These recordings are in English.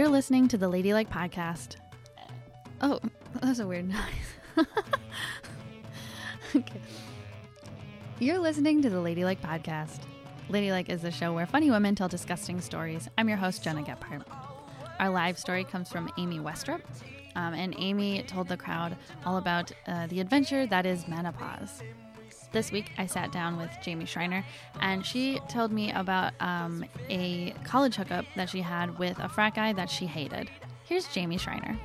You're listening to the Ladylike Podcast. Oh, that was a weird noise. okay. You're listening to the Ladylike Podcast. Ladylike is the show where funny women tell disgusting stories. I'm your host, Gena Gephart. Our live story comes from Amy Westrup, um, and Amy told the crowd all about uh, the adventure that is menopause. This week, I sat down with Jamie Shriner, and she told me about um, a college hookup that she had with a frat guy that she hated. Here's Jamie Shriner.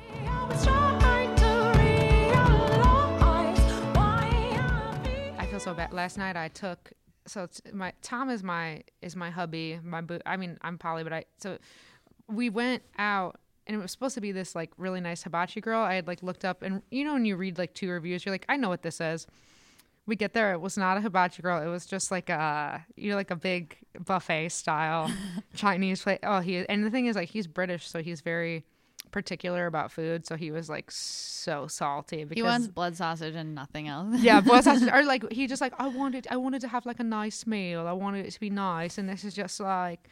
I feel so bad. Last night I took so my Tom is my is my hubby. My boo. I mean I'm poly, but I so we went out and it was supposed to be this like really nice hibachi girl. I had like looked up and you know when you read like two reviews, you're like I know what this is. We get there, it was not a hibachi grill. It was just like a you know like a big buffet style Chinese place. Oh, he and the thing is like he's British, so he's very particular about food. So he was like so salty because He wants blood sausage and nothing else. yeah, blood sausage, or like he just like I wanted, I wanted to have like a nice meal. I wanted it to be nice, and this is just like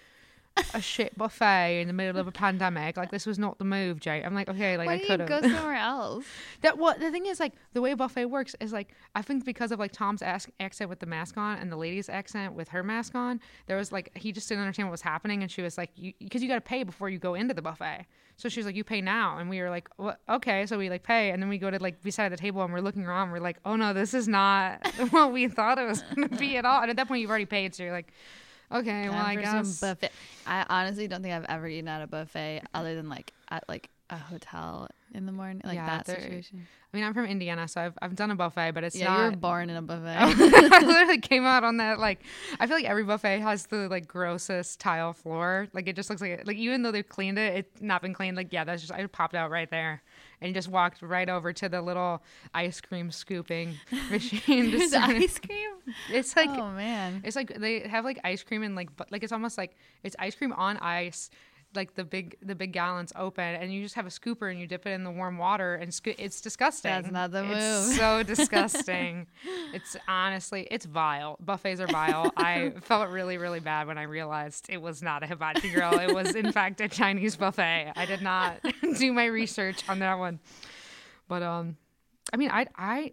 a shit buffet in the middle of a pandemic. Like this was not the move, Jay. I'm like, okay, like Why I could you go somewhere else? that what the thing is like the way buffet works is like I think because of like Tom's ac- accent with the mask on and the lady's accent with her mask on, there was like he just didn't understand what was happening, and she was like, because you, got to pay before you go into the buffet. So she was like, "You pay now," and we were like, "What? Okay." So we like pay, and then we go to like beside the table, and we're looking around. We're like, "Oh no, this is not what we thought it was going to be at all." And at that point, you've already paid, so you're like, "Okay, well, I Time guess." buffet. I honestly don't think I've ever eaten at a buffet other than like at like a hotel in the morning, like Yeah, that situation. I mean, I'm from Indiana, so I've I've done a buffet, but it's Yeah, not. you were born in a buffet. I literally came out on that like I feel like every buffet has the like grossest tile floor. Like it just looks like like even though they've cleaned it, it's not been cleaned. Like yeah, that's just I popped out right there and just walked right over to the little ice cream scooping machine. There's ice cream. It's like oh man. it's like they have like ice cream and like but like it's almost like it's ice cream on ice. Like the big the big gallons open, and you just have a scooper and you dip it in the warm water, and sco- it's disgusting. That's not the move. It's so disgusting. it's honestly it's vile. Buffets are vile. I felt really really bad when I realized it was not a hibachi grill. It was in fact a Chinese buffet. I did not do my research on that one, but um, I mean I I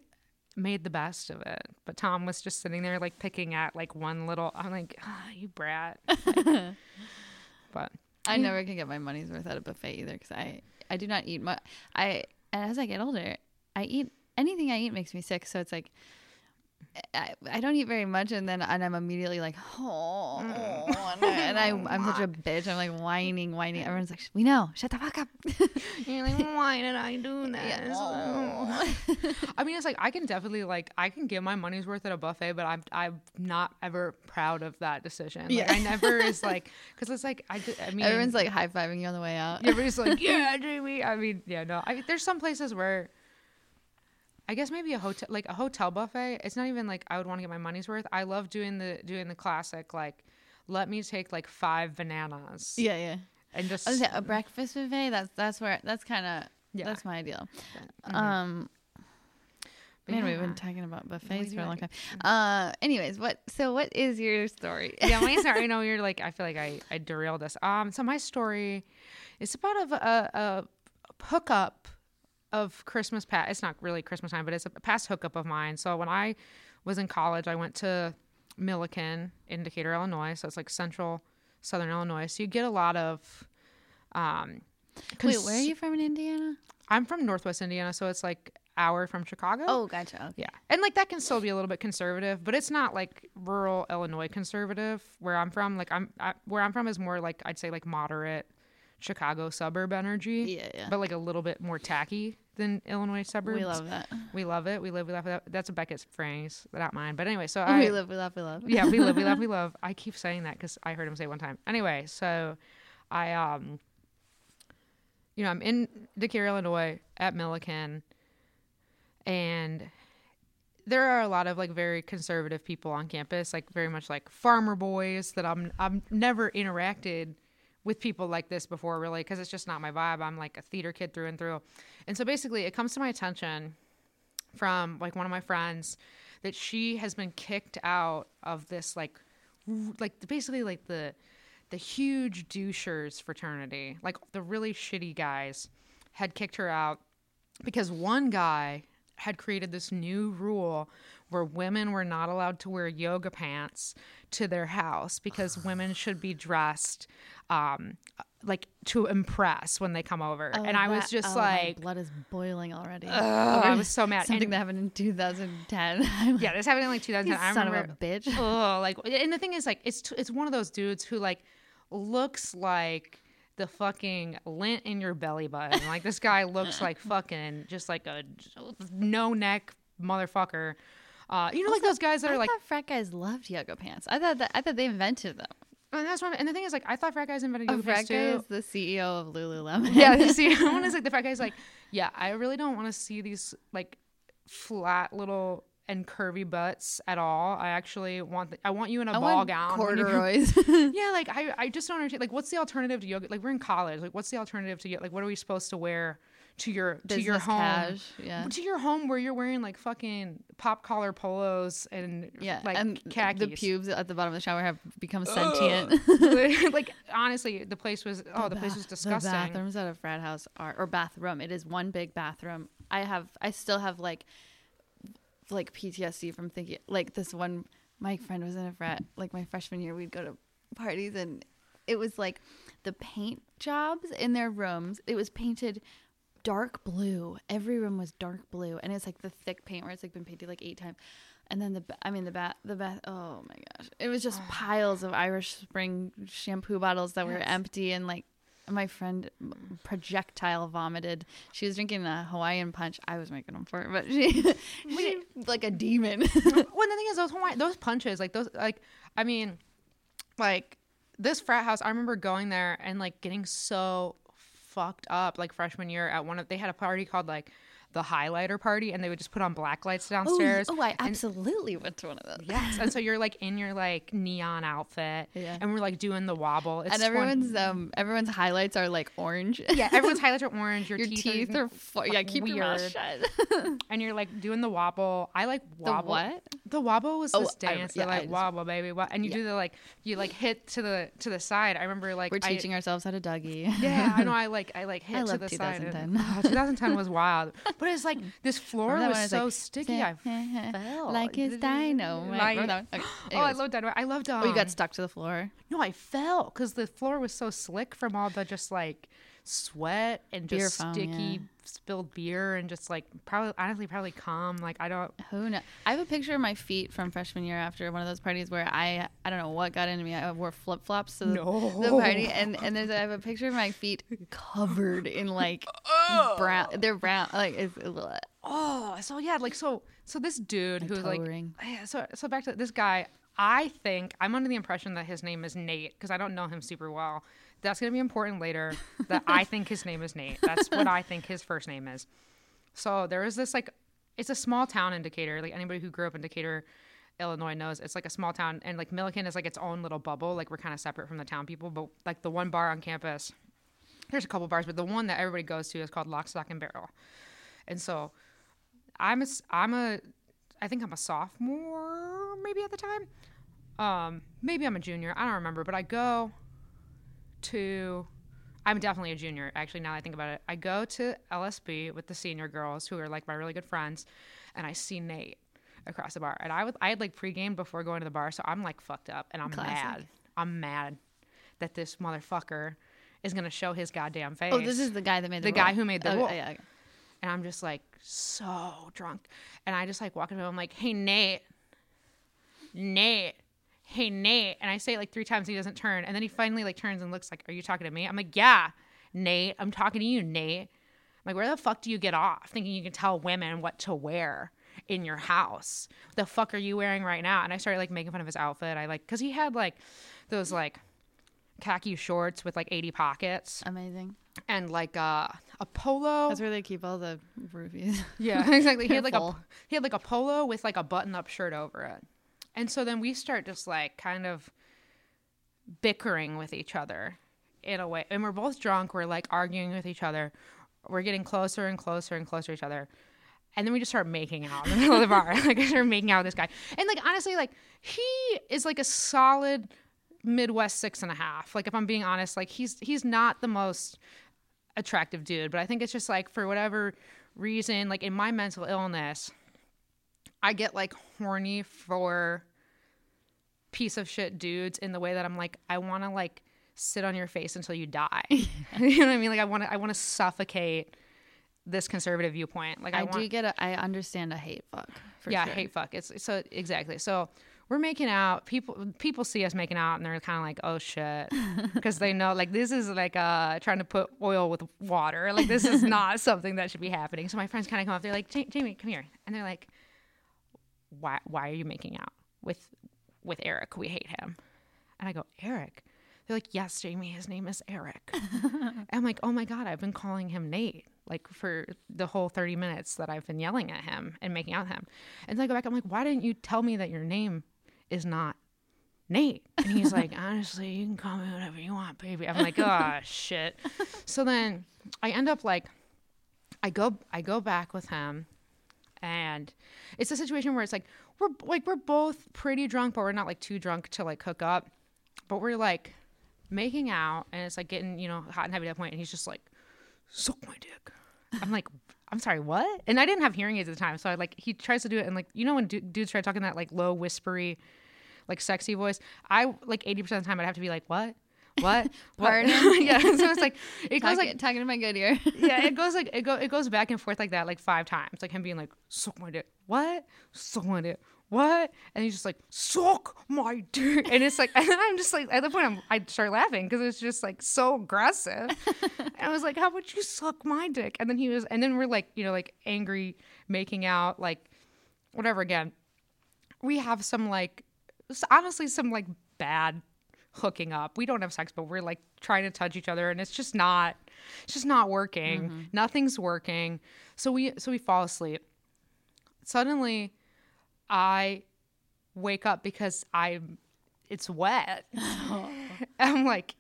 made the best of it. But Tom was just sitting there like picking at like one little. I'm like, ah, you brat. Like, but I never can get my money's worth at a buffet either because I I do not eat much. I and as I get older, I eat anything I eat makes me sick. So it's like. I, I don't eat very much, and then and I'm immediately like, oh, mm. and, I, and I I'm such a bitch. I'm like whining, whining. Mm. Everyone's like, we know, shut the fuck up. you're like, why did I do this? Oh. I mean, it's like I can definitely like I can get my money's worth at a buffet, but I'm I'm not ever proud of that decision. Like, Yeah. I never is like because it's like I mean Everyone's like high fiving you on the way out. everybody's like yeah Jamie. I mean yeah no I there's some places where I guess maybe a hotel like a hotel buffet. It's not even like I would want to get my money's worth. I love doing the doing the classic like let me take like five bananas Yeah, yeah. and just I was gonna say, a breakfast buffet. That's that's where that's kind of Yeah. that's my ideal. Mhm. Um, But man, we've been talking about buffets for a long time. Uh, anyways, what? So what is your story? yeah, my story. I know you're like. I feel like I I derailed this. Um, so my story is about a a, a hookup of Christmas past. It's not really Christmas time, but it's a past hookup of mine. So when I was in college, I went to Millikin in Decatur, Illinois. So it's like central southern Illinois. So you get a lot of. Um, Wait, where are you from in Indiana? I'm from Northwest Indiana, so it's like hour from Chicago. Oh, gotcha. Okay. Yeah. And like that can still be a little bit conservative, but it's not like rural Illinois conservative where I'm from. Like I'm I, where I'm from is more like I'd say like moderate Chicago suburb energy, Yeah, yeah. but like a little bit more tacky than Illinois suburbs. we love that. We love it. We live, we laugh. we. That's a Beckett's phrase, not mine. But anyway, so we I live, we love, we love. yeah, we live, we love, we love. I keep saying that because I heard him say one time. Anyway, so I um, you know, I'm in Decatur, Illinois, at Millikin, and there are a lot of like very conservative people on campus, like very much like farmer boys that I'm I'm never interacted with people like this before really because it's just not my vibe. I'm like a theater kid through and through. And so basically it comes to my attention from like one of my friends that she has been kicked out of this like like basically like the the huge douchers fraternity, like the really shitty guys, had kicked her out because one guy had created this new rule where women were not allowed to wear yoga pants to their house because women should be dressed um, like to impress when they come over. Oh, and I was just oh, my like, blood is boiling already. Ugh, I was so mad. Something And- that happened in 2010. Yeah, this happened in like "You 2010. I son remember of a bitch. oh, like, and the thing is, like, it's it's one of those dudes who like looks like the fucking lint in your belly button. Like this guy looks like fucking just like a no neck motherfucker. Uh, you know, like those guys that I are like, thought frat guys loved yoga pants. I thought that I thought they invented them. and that's what. And the thing is, like, I thought frat guys invented A yoga frat pants guy too. is the CEO of Lululemon. yeah, you see, one is like the frat guy's like, yeah, I really don't want to see these like flat little and curvy butts at all. I actually want, the, I want you in a I ball gown. corduroys. Yeah, like I, I just don't understand. Like, what's the alternative to yoga? Like, we're in college. Like, what's the alternative to yoga? Like, what are we supposed to wear to your to your home? cash, yeah. To your home where you're wearing like fucking pop collar polos and yeah, like and khakis. the pubes at the bottom of the shower have become sentient. like honestly, the place was oh, the, place was disgusting. The bathrooms at a frat house are or bathroom. It is one big bathroom. I have I still have like like PTSD from thinking like this one my friend was in a frat like my freshman year we'd go to parties and it was like the paint jobs in their rooms. It was painted dark blue. Every room was dark blue and it's like the thick paint where it's like been painted like eight times. And then the I mean the bath the bath oh my gosh. It was just piles of Irish Spring shampoo bottles that were Yes. empty and like my friend projectile vomited. She was drinking the Hawaiian punch. I was making them for her, but she, she like a demon. well, the thing is, those Hawaii, those punches, like those, like I mean, like this frat house. I remember going there and like getting so fucked up, like freshman year at one of. They had a party called like the highlighter party, and they would just put on black lights downstairs. Oh, I and- absolutely went to one of those. Yes, and so you're like in your like neon outfit, Yeah. and we're like doing the wobble. It's and one- everyone's um everyone's highlights are like orange. yeah, everyone's highlights are orange. Your, Your teeth, are fu- yeah. Keep your mouth weird. shut. and you're like doing the wobble. I like the wobble. what? The wobble was Oh, this I- dance. yeah, I like just- wobble, baby, and you Yeah. do the like you like hit to the to the side. I remember like We're I- teaching ourselves how to Dougie. yeah, I know. I like I like hit I to the side. and- oh, 2010 was wild, but it's like this floor Remember was so? It's sticky. I fell like it's dynamite. Like-? Okay, oh, I love dynamite. I loved. Um, Oh, you got stuck to the floor. no, I fell because the floor was so slick from all the just like sweat and just foam, sticky yeah. Spilled beer and just like probably honestly probably calm. Like I don't. Who knows? I have a picture of my feet from freshman year after one of those parties where I I don't know what got into me. I wore flip flops to the, the party, and and there's I have a picture of my feet covered in like oh. brown. They're brown. Like it's Oh, so yeah, like so so this dude A who's toe like yeah, so so back to this guy. I think I'm under the impression that his name is Nate because I don't know him super well. That's gonna be important later. that I think his name is Nate. That's what I think his first name is. So there is this like, it's a small town in Decatur. Like anybody who grew up in Decatur, Illinois knows it's like a small town, and like Millikin is like its own little bubble. Like we're kind of separate from the town people, but like the one bar on campus, there's a couple bars, but the one that everybody goes to is called Lock, Stock, and Barrel. And so I'm a, I'm a, I think I'm a sophomore maybe at the time. Um, maybe I'm a junior. I don't remember, but I go to, I'm definitely a junior. Actually, now that I think about it, I go to LSB with the senior girls who are like my really good friends, and I see Nate across the bar, and I was I had like pregame before going to the bar, so I'm like fucked up, and I'm Classic. mad. I'm mad that this motherfucker is gonna show his goddamn face. oh, this is the guy that made the The guy who made the Oh, rule. yeah, okay. and I'm just like so drunk. And I just like walk up to him, I'm like, hey, Nate, Nate, hey, Nate. And I say it like three times, he doesn't turn. And then he finally like turns and looks like, are you talking to me? I'm like, yeah, Nate, I'm talking to you, Nate. I'm like, where the fuck do you get off thinking you can tell women what to wear in your house? What the fuck are you wearing right now? And I started like making fun of his outfit. I like, cause he had like those like khaki shorts with like 80 pockets Amazing. and like uh, a polo. That's where they keep all the rupees. Yeah, exactly. He had like a he had like a polo with like a button-up shirt over it. And so then we start just like kind of bickering with each other in a way. And we're both drunk, we're like arguing with each other. We're getting closer and closer and closer to each other. And then we just start making out in the middle of the bar. Like I start making out with this guy. And like honestly, like he is like a solid Midwest six and a half. Like if I'm being honest, like he's he's not the most attractive dude, but I think it's just like for whatever reason, like in my mental illness, I get like horny for piece of shit dudes in the way that I'm like, I want to like sit on your face until you die. you know what I mean? Like I want to, I want to suffocate this conservative viewpoint. Like I, I, want, do get a. I understand a hate fuck. For yeah, sure. hate fuck. It's so exactly. So we're making out. People people see us making out and they're kind of like, oh shit, because they know like this is like uh trying to put oil with water. Like this is not something that should be happening. So my friends kind of come up. They're like, "Ja- Jamie, come here, and they're like, why why are you making out with with Eric? We hate him. And I go, Eric. They're like, yes, Jamie, his name is Eric. I'm like, oh my God, I've been calling him Nate like for the whole 30 minutes that I've been yelling at him and making out with him. And then I go back, I'm like, why didn't you tell me that your name is not Nate? And he's like, honestly, you can call me whatever you want, baby. I'm like, oh shit. So then I end up like, I go, I go back with him and it's a situation where it's like we're like we're both pretty drunk but we're not like too drunk to like hook up. But we're like making out and it's like getting you know hot and heavy at that point and he's just like suck my dick. I'm like i'm sorry what? And i didn't have hearing aids at the time so i like he tries to do it and like you know when du- dudes try talking that like low whispery like sexy voice? I like 80% of the time i'd have to be like what what what Pardon? yeah so it's like it goes Talk, like talking to my good ear. yeah, it goes like it go it goes back and forth like that like five times. Like him being like, suck my dick. What? Suck my dick. What? And he's just like, suck my dick. And it's like, and I'm just like, at the point, I'm, I start laughing because it's just like so aggressive. and I was like, how would you suck my dick? And then he was, and then we're like, you know, like angry, making out, like whatever again. We have some like, honestly, some like bad hooking up. We don't have sex, but we're like trying to touch each other and it's just not it's just not working. Mm-hmm. Nothing's working. So we so we fall asleep. Suddenly I wake up because I'm it's wet. I'm like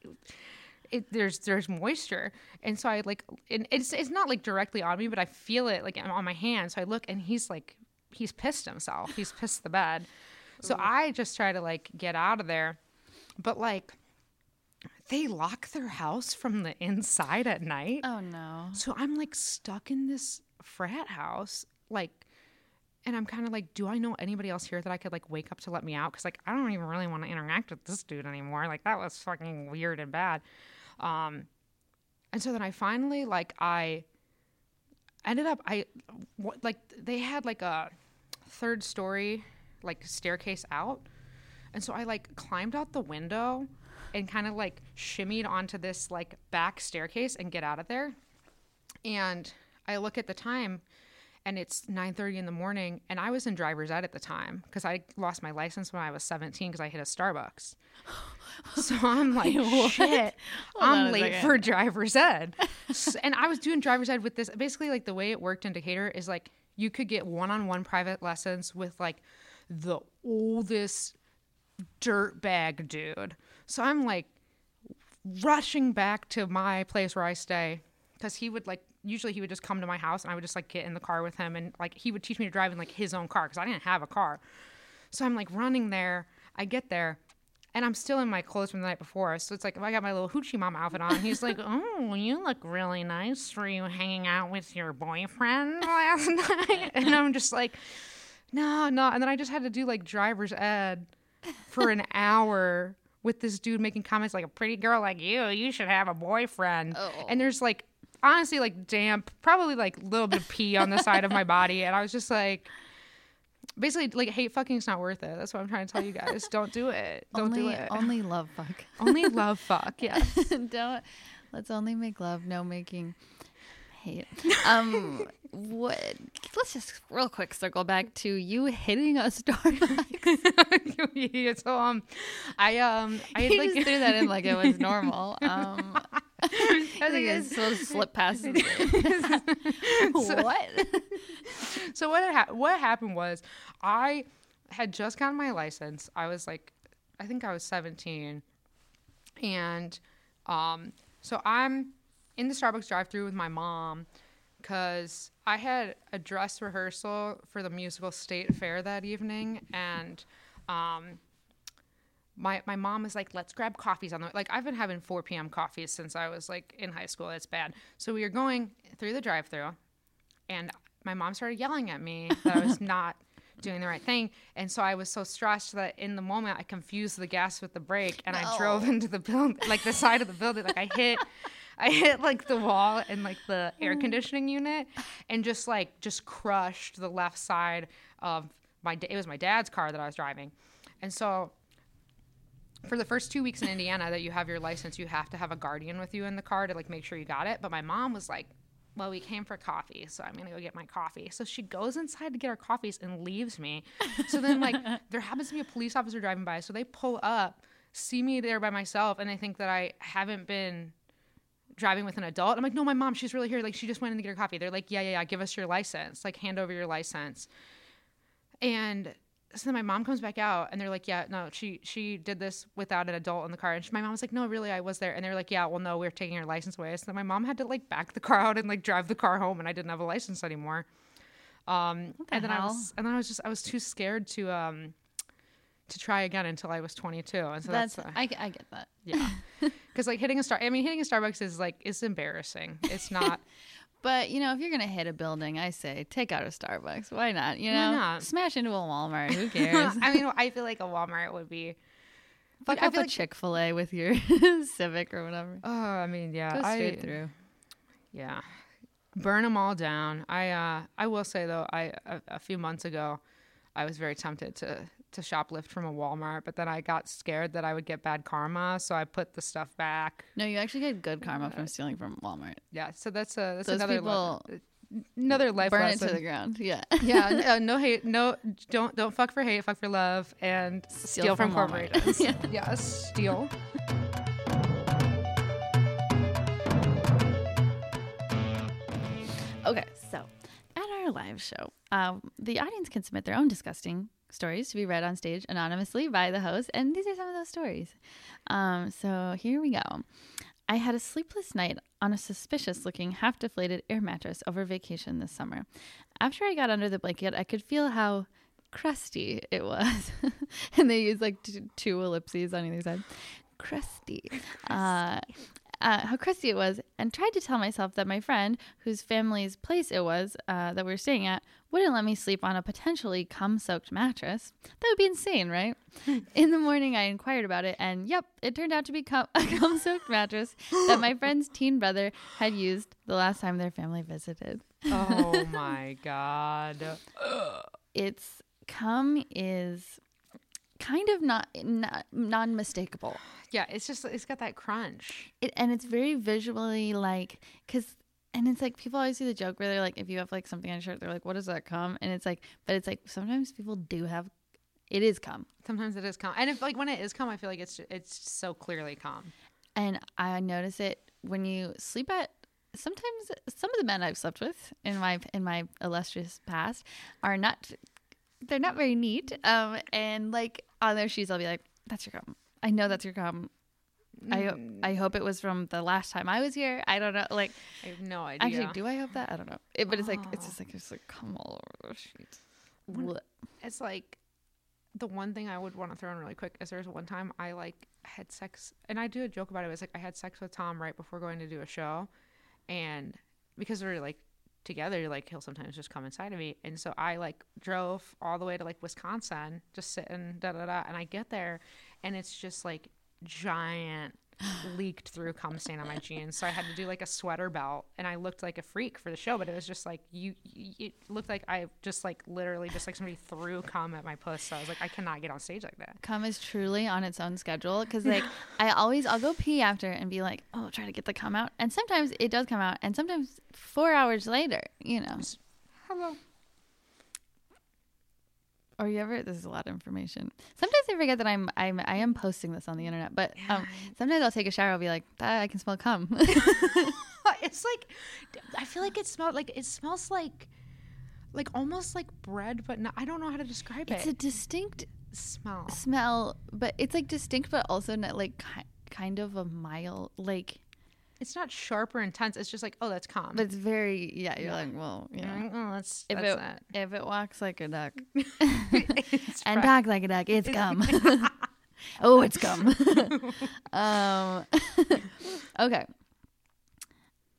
it, there's there's moisture, and so I like and it's it's not like directly on me, but I feel it like on my hand. So I look, and he's like he's pissed himself. He's pissed the bed. So I just try to like get out of there, but like they lock their house from the inside at night. oh no. So I'm like stuck in this frat house, like, and I'm kind of like, do I know anybody else here that I could like wake up to let me out? Because like I don't even really want to interact with this dude anymore. Like that was fucking weird and bad. Um, and so then I finally like I ended up I like they had like a third story like staircase out, and so I like climbed out the window and kind of like shimmied onto this like back staircase and get out of there and I look at the time and it's 9:30 in the morning and I was in driver's ed at the time cuz I lost my license when I was 17 cuz I hit a Starbucks. So I'm like shit. Hold I'm late second. for driver's ed. And I was doing driver's ed with this basically like the way it worked in Decatur is like you could get one-on-one private lessons with like the oldest dirtbag dude. So I'm like rushing back to my place where I stay because he would like usually he would just come to my house and I would just like get in the car with him and like he would teach me to drive in like his own car because I didn't have a car. So I'm like running there. I get there and I'm still in my clothes from the night before. So it's like I got my little hoochie mama outfit on. He's like, "Oh, you look really nice. Were you hanging out with your boyfriend last night?" And I'm just like, "No, no." And then I just had to do like driver's ed for an hour with this dude making comments like a pretty girl like you, you should have a boyfriend. Oh. And there's like honestly like damp, probably like a little bit of pee on the side of my body. And I was just like basically like hate fucking's not worth it. That's what I'm trying to tell you guys. Don't do it. Don't only, do it. Only love fuck. Only love fuck. Yeah. Don't. Let's only make love, no making hate. Um, what? Let's just real quick circle back to you hitting a Starbucks. so um I um I you like just threw that in like it was normal. Um, I was like, supposed to slip past. what? so what hap- what happened was I had just gotten my license. I was like, I think I was 17, and um, so I'm in the Starbucks drive-through with my mom because I had a dress rehearsal for the musical State Fair that evening, and um, my my mom is like, let's grab coffees on the like. I've been having 4 p.m. coffees since I was like in high school. It's bad. So we were going through the drive-through, and my mom started yelling at me that I was not doing the right thing. And so I was so stressed that in the moment I confused the gas with the brake and I drove into the building, like the side of the building. Like I hit, I hit like the wall and like the air conditioning unit and just like, just crushed the left side of my, it was my dad's car that I was driving. And so for the first two weeks in Indiana that you have your license, you have to have a guardian with you in the car to like make sure you got it. But my mom was like, well, we came for coffee, so I'm gonna go get my coffee. So she goes inside to get our coffees and leaves me. So then, like, there happens to be a police officer driving by, so they pull up, see me there by myself, and they think that I haven't been driving with an adult. I'm like, no, my mom, she's really here. Like, she just went in to get her coffee. They're like, yeah, yeah, yeah, give us your license. Like, hand over your license. And so then my mom comes back out and they're like, yeah, no, she she did this without an adult in the car. And she, my mom was like, no, really, I was there. And they're like, yeah, well, no, we're taking her license away. So my mom had to like back the car out and like drive the car home, and I didn't have a license anymore. Um, the and then I was and then I was just I was too scared to um to try again until I was 22. And so that's, That's, uh, I, I get that. yeah, because like hitting a star. I mean, hitting a Starbucks is like it's embarrassing. It's not. But you know, if you're gonna hit a building, I say take out a Starbucks. Why not? You know, not? smash into a Walmart. Who cares? I mean, I feel like a Walmart would be. Fuck I up a like- Chick Fil A with your Civic or whatever. Oh, I mean, yeah, Go straight I, through. Yeah, burn them all down. I uh, I will say though, I a, a few months ago, I was very tempted to to shoplift from a Walmart, but then I got scared that I would get bad karma, so I put the stuff back. No, you actually get good karma from stealing from Walmart. Yeah, so that's a that's Those another people le- another life Burn lesson. it to the ground. Yeah. yeah, uh, no hate, no don't don't fuck for hate, fuck for love, and steal, from, from Walmart. corporations. Yeah. Yes, steal. Okay, so at our live show, um, the audience can submit their own disgusting stories to be read on stage anonymously by the host, and these are some of those stories. Um, so here we go. I had a sleepless night on a suspicious looking, half deflated air mattress over vacation this summer. After I got under the blanket, I could feel how crusty it was. and they use like t- two ellipses on either side. Crusty. Uh, uh, how crusty it was, and tried to tell myself that my friend, whose family's place it was uh, that we were staying at, wouldn't let me sleep on a potentially cum soaked mattress. That would be insane, right? In the morning, I inquired about it, and yep, it turned out to be cum- a cum soaked mattress that my friend's teen brother had used the last time their family visited. Oh my god. Its cum is kind of not, not non mistakable. Yeah, it's just it's got that crunch. it, and it's very visually like because and it's like people always do the joke where they're like if you have like something on your shirt they're like what does that come and it's like but it's like sometimes people do have it is cum Sometimes it is calm, and if like when it is calm, I feel like it's it's so clearly calm. and i notice it when you sleep at sometimes some of the men i've slept with in my in my illustrious past are not they're not very neat um and like on their shoes i'll be like that's your cum i know that's your cum I, I mm. hope it was from the last time I was here. I don't know. Like, I have no idea. Actually, do I hope that? I don't know. It, but it's like it's just like it's like come all over the sheets. It's like the one thing I would want to throw in really quick is there's one time I like had sex, and I do a joke about it. It was like I had sex with Tom right before going to do a show, and because we're like together, like he'll sometimes just come inside of me, and so I like drove all the way to like Wisconsin, just sitting da da da, and I get there, and it's just like giant leaked through cum stain on my jeans. So i had to do like a sweater belt and i looked like a freak for the show but it was just like you, you it looked like i just like literally just like somebody threw cum at my puss. So i was like i cannot get on stage like that. Cum is truly on its own schedule because like I always I'll go pee after and be like oh try to get the cum out. And sometimes it does come out and sometimes four hours later you know. Hello or you ever this is a lot of information. Sometimes I forget that I'm I'm I am posting this on the internet but um sometimes I'll take a shower I'll be like ah, I can smell cum. It's like i feel like it smells like it smells like like almost like bread but no, i don't know how to describe it's it. It's a distinct smell. smell but it's like distinct but also not like ki- kind of a mild like it's not sharp or intense it's just like oh that's cum But it's very yeah. You're like, well, you know, like, oh that's if that's it it if it walks like a duck and talks like a duck, it's cum. oh, it's gum. um, okay.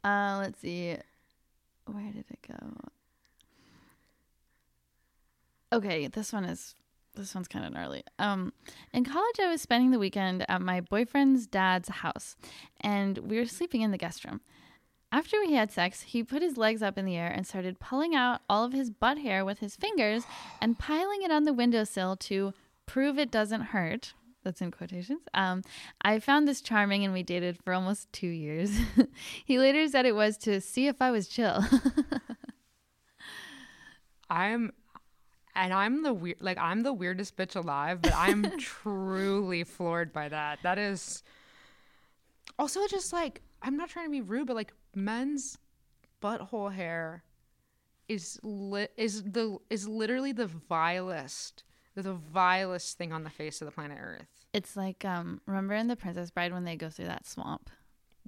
Uh, let's see. Where did it go? Okay, this one is this one's kind of gnarly. Um, in college, I was spending the weekend at my boyfriend's dad's house, and we were sleeping in the guest room. After we had sex, he put his legs up in the air and started pulling out all of his butt hair with his fingers and piling it on the windowsill to prove it doesn't hurt. That's in quotations. Um, I found this charming and we dated for almost two years. he later said it was to see if I was chill. I'm and I'm the weird like I'm the weirdest bitch alive, but I'm truly floored by that. That is also just like I'm not trying to be rude, but like men's butthole hair is li- is the is literally the vilest the vilest thing on the face of the planet Earth. it's like um, remember in The Princess Bride when they go through that swamp?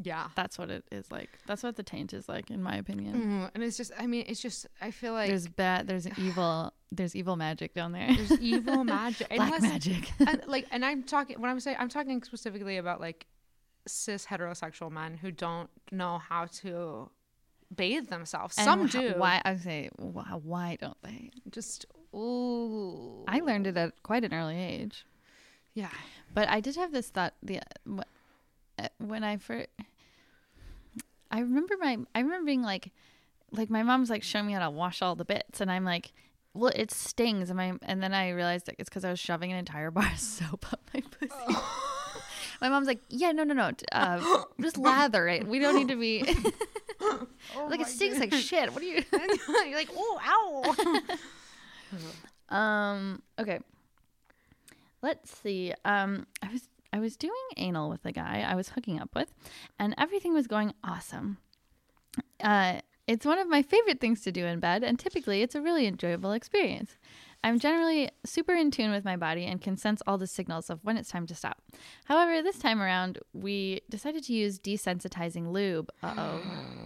Yeah. That's what it is like. That's what the taint is like, in my opinion. Mm, and it's just I mean it's just I feel like there's bad. There's evil. There's evil magic down there. there's evil magic. Black Unless- magic. and like and i'm talking when i'm saying i'm talking specifically about like cis heterosexual men who don't know how to bathe themselves And some do Why? I say why, why don't they? just ooh I learned it at quite an early age. yeah But I did have this thought the when I first I remember my I remember being like like my mom's like showing me how to wash all the bits and I'm like well it stings and my and then I realized that it's because I was shoving an entire bar of soap up my pussy. my mom's like yeah no no no uh, just lather it we don't need to be oh like it stings like shit what are you you're like oh ow Um. Okay. Let's see. Um. I was I was doing anal with a guy I was hooking up with, and everything was going awesome. Uh. It's one of my favorite things to do in bed, and typically it's a really enjoyable experience. I'm generally super in tune with my body and can sense all the signals of when it's time to stop. However, this time around, we decided to use desensitizing lube. Uh oh.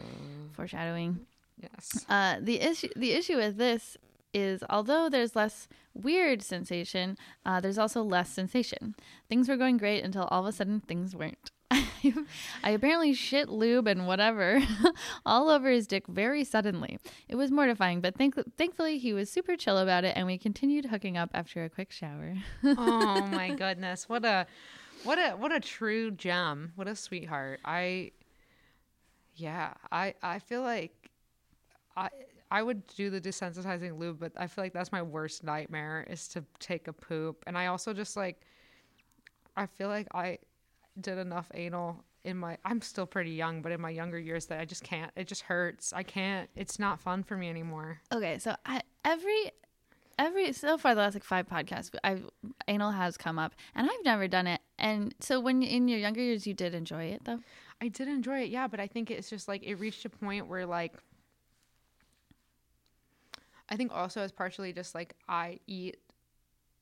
Foreshadowing. yes Uh, the issue the issue with this is although there's less weird sensation, uh, there's also less sensation. Things were going great until all of a sudden things weren't. I apparently shit lube and whatever all over his dick very suddenly. It was mortifying, but thank- thankfully he was super chill about it, and we continued hooking up after a quick shower. oh my goodness what a what a what a true gem what a sweetheart i yeah i i feel like i i would do the desensitizing lube but i feel like that's my worst nightmare is to take a poop and i also just like i feel like i did enough anal in my i'm still pretty young but in my younger years that i just can't it just hurts i can't it's not fun for me anymore Okay, so I, every every so far the last like five podcasts, I've, anal has come up, and I've never done it. And so when in your younger years, you did enjoy it though. I did enjoy it, yeah, but I think it's just like it reached a point where like I think also it's partially just like I eat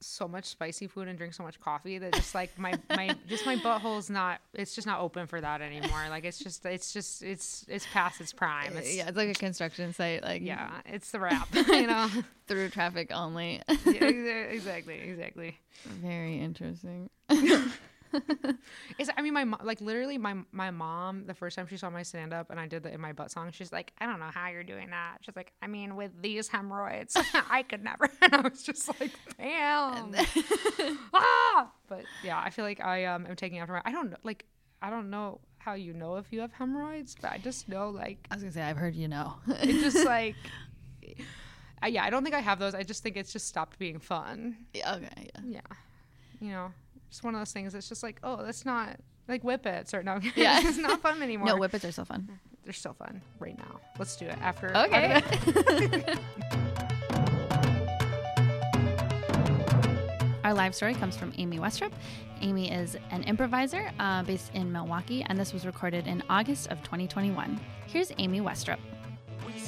so much spicy food and drink so much coffee that just like my my just my butthole's not it's just not open for that anymore. Like it's just it's just it's it's past its prime. It's, yeah, it's like a construction site, like yeah, it's the wrap, you know. through traffic only. yeah, exactly, exactly. Very interesting. It's, I mean, my mo- like literally my my mom the first time she saw my stand up and I did the in my butt song, she's like, I don't know how you're doing that. She's like, I mean, with these hemorrhoids, I could never. And I was just like, damn. ah! But yeah, I feel like I um am taking after my. I don't know, like I don't know how you know if you have hemorrhoids, but I just know like I was gonna say I've heard you know. it's just like. I, yeah, I don't think I have those. I just think it's just stopped being fun. Yeah, okay, yeah. Yeah. You know, just one of those things. It's just like, oh, that's not like whippets or no. Yeah. it's not fun anymore. No, whippets are so fun. They're still fun right now. Let's do it after. Okay. after- Our live story comes from Amy Westrup. Amy is an improviser uh, based in Milwaukee, and this was recorded in August of 2021. Here's Amy Westrup. We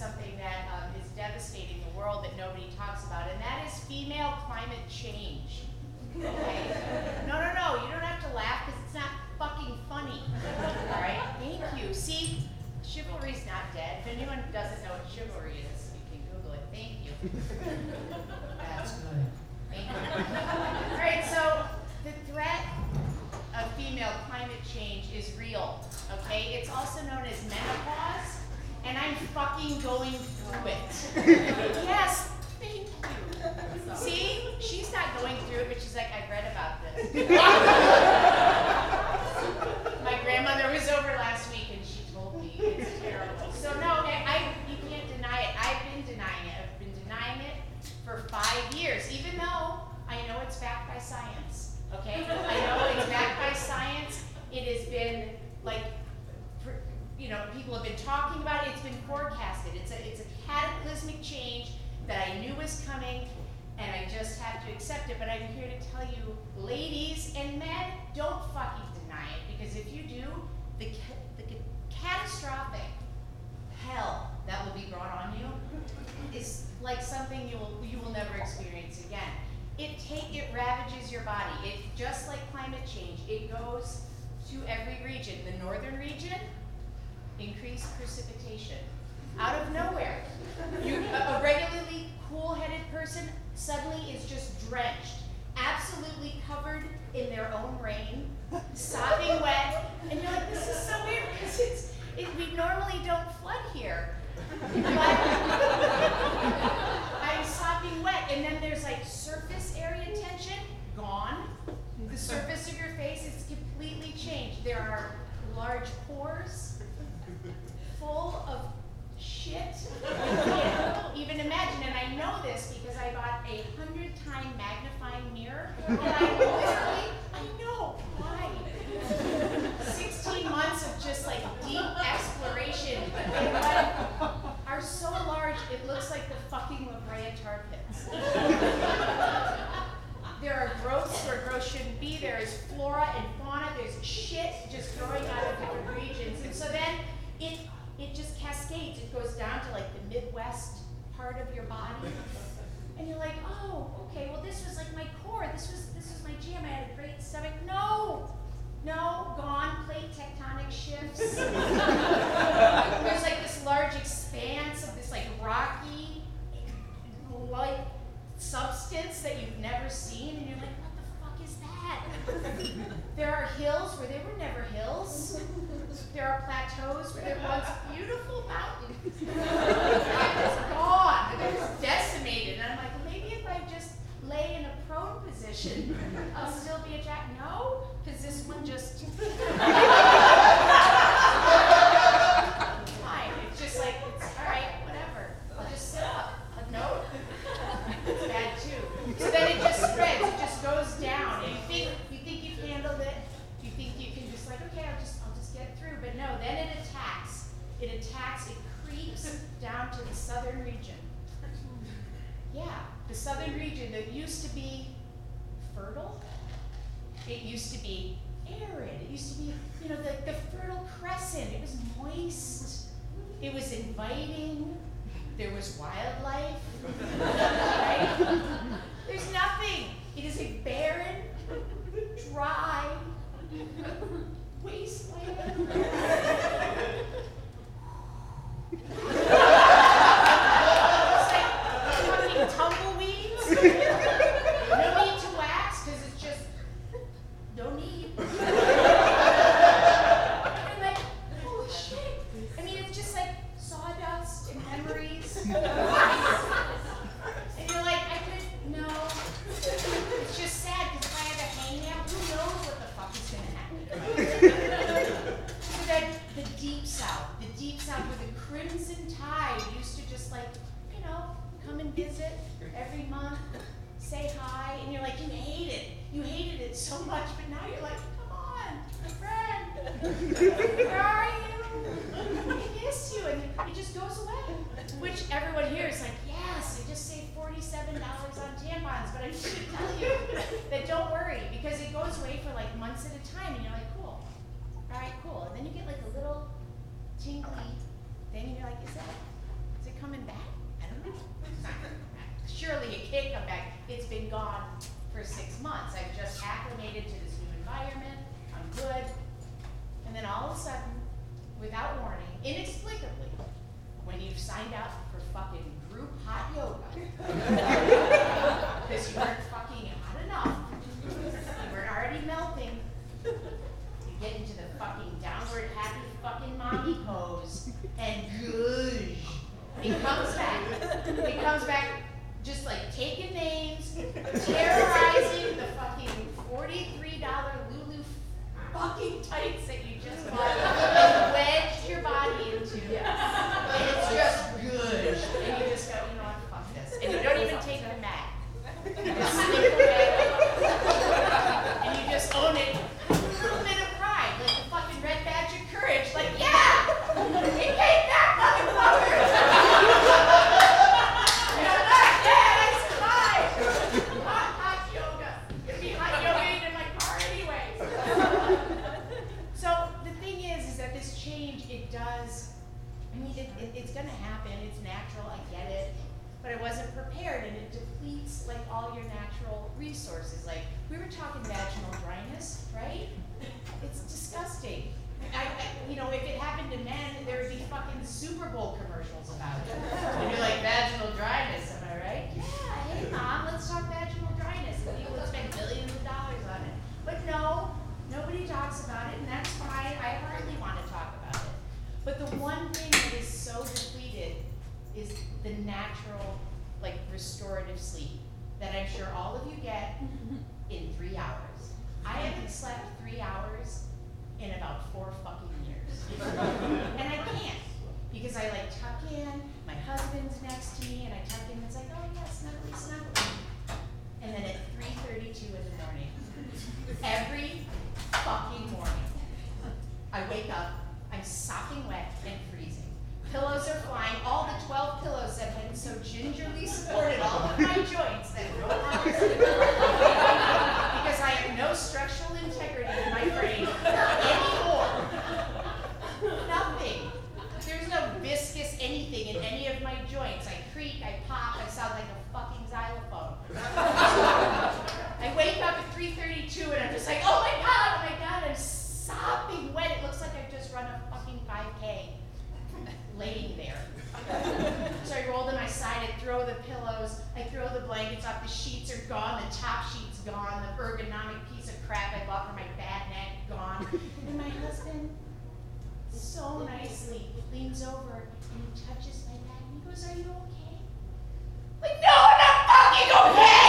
something that um, is devastating the world that nobody talks about, and that is female climate change. Okay? No, no, no, you don't have to laugh because it's not fucking funny. All right? Thank you. See, chivalry's not dead. If anyone doesn't know what chivalry is, you can Google it. Thank you. That's good. Thank you. All right, so the threat of female climate change is real, okay? It's also known as menopause, and I'm fucking going through it. yes, thank you. See, she's not going through it, but she's like, I've read about this. My grandmother was over last week and she told me it's terrible. So no, I, I- you can't deny it. I've been denying it. I've been denying it for five years, even though I know it's backed by science. Okay, I know it's backed by science. It has been like, pr- you know, people have been talking about it. It's been forecasted. It's a it's a cataclysmic change that I knew was coming, and I just have to accept it. But I'm here to tell you, ladies and men, don't fucking deny it because if you do, the ca- the ca- catastrophic hell that will be brought on you is like something you will you will never experience again. It take it ravages your body. It just like climate change. It goes to every region. The northern region, increased precipitation. Out of nowhere. You a, a regularly cool-headed person suddenly is just drenched, absolutely covered in their own rain, sopping wet, and you're like, this is so weird because it's it, we normally don't flood here. But I'm sopping wet, and then there's like surface area tension gone. The surface of your face is completely changed. There are large pores full of shit. You can't even imagine, and I know this because I bought a hundred time magnifying mirror, and I literally, I know why. 16 months of just like deep exploration in what are so large it looks like the fucking La Brea tar pits. There are growths where growth shouldn't be. There is flora and fauna. There's shit just growing out of different regions. And so then it just cascades. It goes down to like the Midwest part of your body. And you're like, oh, okay, well this was like my core. This was this was my jam. I had a great stomach. No! No, gone, plate tectonic shifts. There's like this large expanse of this like rocky like substance that you've never seen, and you're like, is that? there are hills where there were never hills. There are plateaus where there once beautiful mountains. it's gone. They're decimated. And I'm like, maybe if I just lay in a prone position, I'll still be a jack. No, because this one just. Fine. It's just like it's all right, whatever. I'll just sit up. But no, it's bad too. So then it just spreads. It just goes down, and you think you think you've handled it. You think you can just like okay, I'll just I'll just get through. But no, then it attacks. It attacks. It creeps down to the southern region. Yeah, the southern region that used to be fertile. It used to be arid. It used to be, you know, the, the fertile crescent. It was moist. It was inviting. There was wildlife. right? There's nothing. It is a barren, dry wasteland. Jingle gingerly supported all of my joints. asleep, leans over and he touches my back and he goes, Are you okay? I'm like, no, I'm not fucking okay!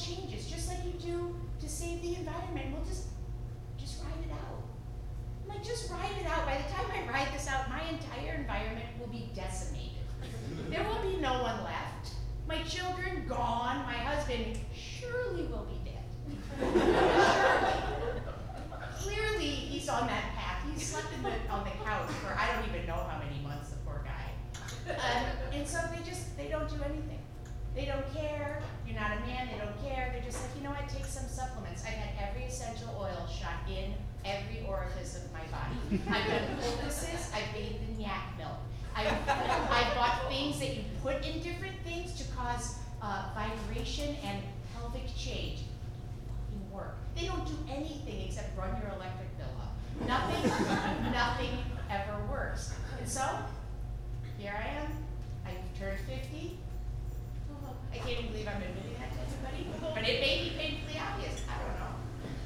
Changes, just like you do to save the environment. We'll just just ride it out. I'm like, just ride it out. By the time I ride this out, my entire environment will be decimated. There will be no one left. My children gone. My husband surely will be dead. Clearly, he's on that path. He slept the, on the couch for I don't even know how many months. The poor guy. Um, and so they just they don't do anything. They don't care. Not a man. They don't care. They're just like, you know what? Take some supplements. I've had every essential oil shot in every orifice of my body. I've done poultices. I've bathed in yak milk. I've, I've bought things that you put in different things to cause uh, vibration and pelvic change. Fucking work. They don't do anything except run your electric bill up. Nothing, nothing ever works. And so, here I am. I turned 50. I can't even believe I'm admitting that to everybody, but it may be painfully obvious. I don't know.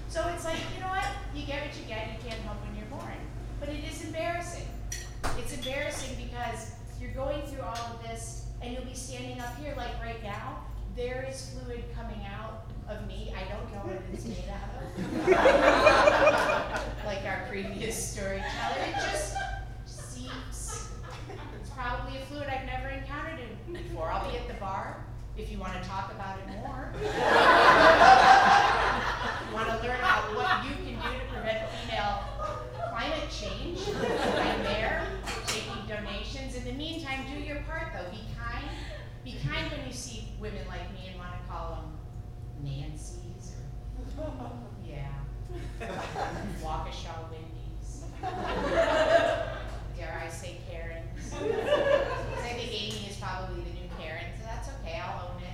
So it's like, you know what? You get what you get. You can't help when you're born. But it is embarrassing. It's embarrassing because you're going through all of this and you'll be standing up here like right now. There is fluid coming out of me. I don't know what it's made out of. like our previous storyteller. It just seeps. It's probably a fluid I've never encountered it before. I'll be at the bar if you want to talk about it more. want to learn about what you can do to prevent female climate change? I'm there taking donations. In the meantime, do your part though. Be kind. Be kind when you see women like me and want to call them Nancy's or yeah, Waukesha Wendy's. Dare I say Karens? 'Cause I think Amy is probably the new Karen, so that's okay. I'll own it.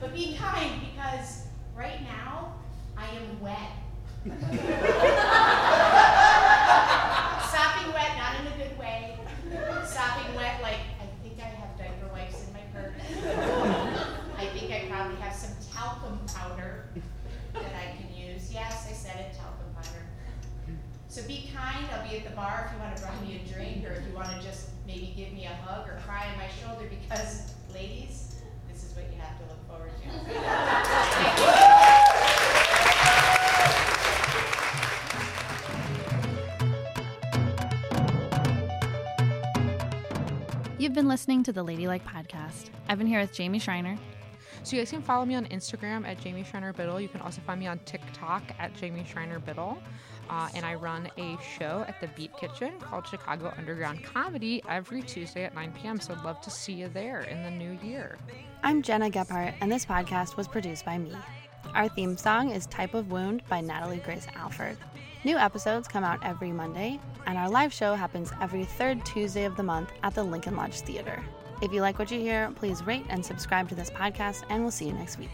But be kind because right now I am wet. Sopping wet, not in a good way. Sopping wet, like I think I have diaper wipes in my purse. I think I probably have some talcum powder that I can use. Yes, I said it, talcum powder. So be kind. I'll be at the bar if you want to buy me a drink or if you want to just maybe give me a hug or cry on my shoulder because, ladies, this is what you have to look forward to. You've been listening to the Ladylike Podcast. I've been here with Jamie Shriner. So you guys can follow me on Instagram at Jamie Shriner Biddle. You can also find me on TikTok at Jamie Shriner Biddle. Uh, and I run a show at the Beat Kitchen called Chicago Underground Comedy every Tuesday at 9 p.m. So I'd love to see you there in the new year. I'm Gena Gephart, and this podcast was produced by me. Our theme song is Type of Wound by Natalie Grace Alford. New episodes come out every Monday, and our live show happens every third Tuesday of the month at the Lincoln Lodge Theater. If you like what you hear, please rate and subscribe to this podcast, and we'll see you next week.